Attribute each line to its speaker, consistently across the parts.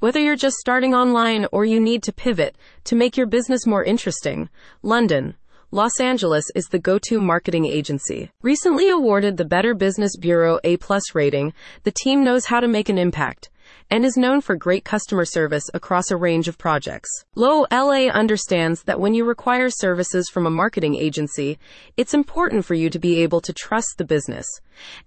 Speaker 1: Whether you're just starting online or you need to pivot to make your business more interesting, London, Los Angeles is the go-to marketing agency. Recently awarded the Better Business Bureau A plus rating, the team knows how to make an impact and is known for great customer service across a range of projects. LO:LA understands that when you require services from a marketing agency, it's important for you to be able to trust the business.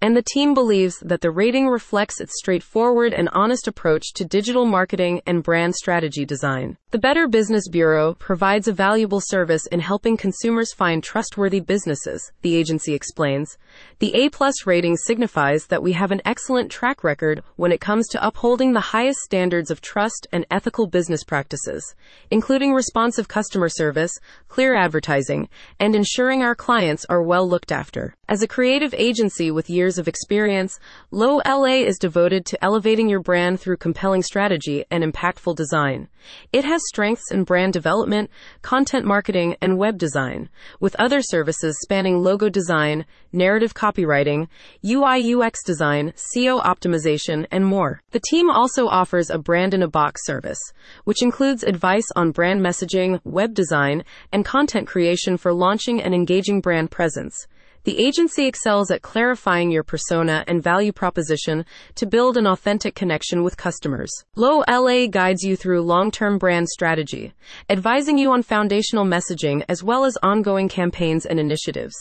Speaker 1: And the team believes that the rating reflects its straightforward and honest approach to digital marketing and brand strategy design. The Better Business Bureau provides a valuable service in helping consumers find trustworthy businesses, the agency explains. The A plus rating signifies that we have an excellent track record when it comes to upholding the highest standards of trust and ethical business practices, including responsive customer service, clear advertising, and ensuring our clients are well looked after. As a creative agency with years of experience, LO:LA is devoted to elevating your brand through compelling strategy and impactful design. It has strengths in brand development, content marketing, and web design, with other services spanning logo design, narrative copywriting, UI UX design, SEO optimization, and more. The team also offers a brand in a box service, which includes advice on brand messaging, web design, and content creation for launching and engaging brand presence. The agency excels at clarifying your persona and value proposition to build an authentic connection with customers. LO:LA guides you through long-term brand strategy, advising you on foundational messaging as well as ongoing campaigns and initiatives.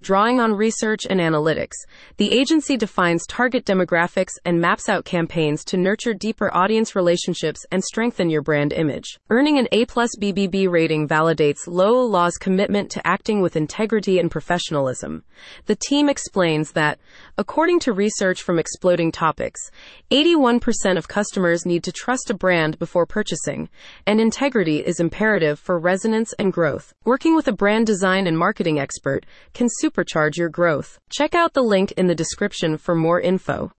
Speaker 1: Drawing on research and analytics, the agency defines target demographics and maps out campaigns to nurture deeper audience relationships and strengthen your brand image. Earning an A plus BBB rating validates LO:LA's commitment to acting with integrity and professionalism. The team explains that, according to research from Exploding Topics, 81% of customers need to trust a brand before purchasing, and integrity is imperative for resonance and growth. Working with a brand design and marketing expert can supercharge your growth. Check out the link in the description for more info.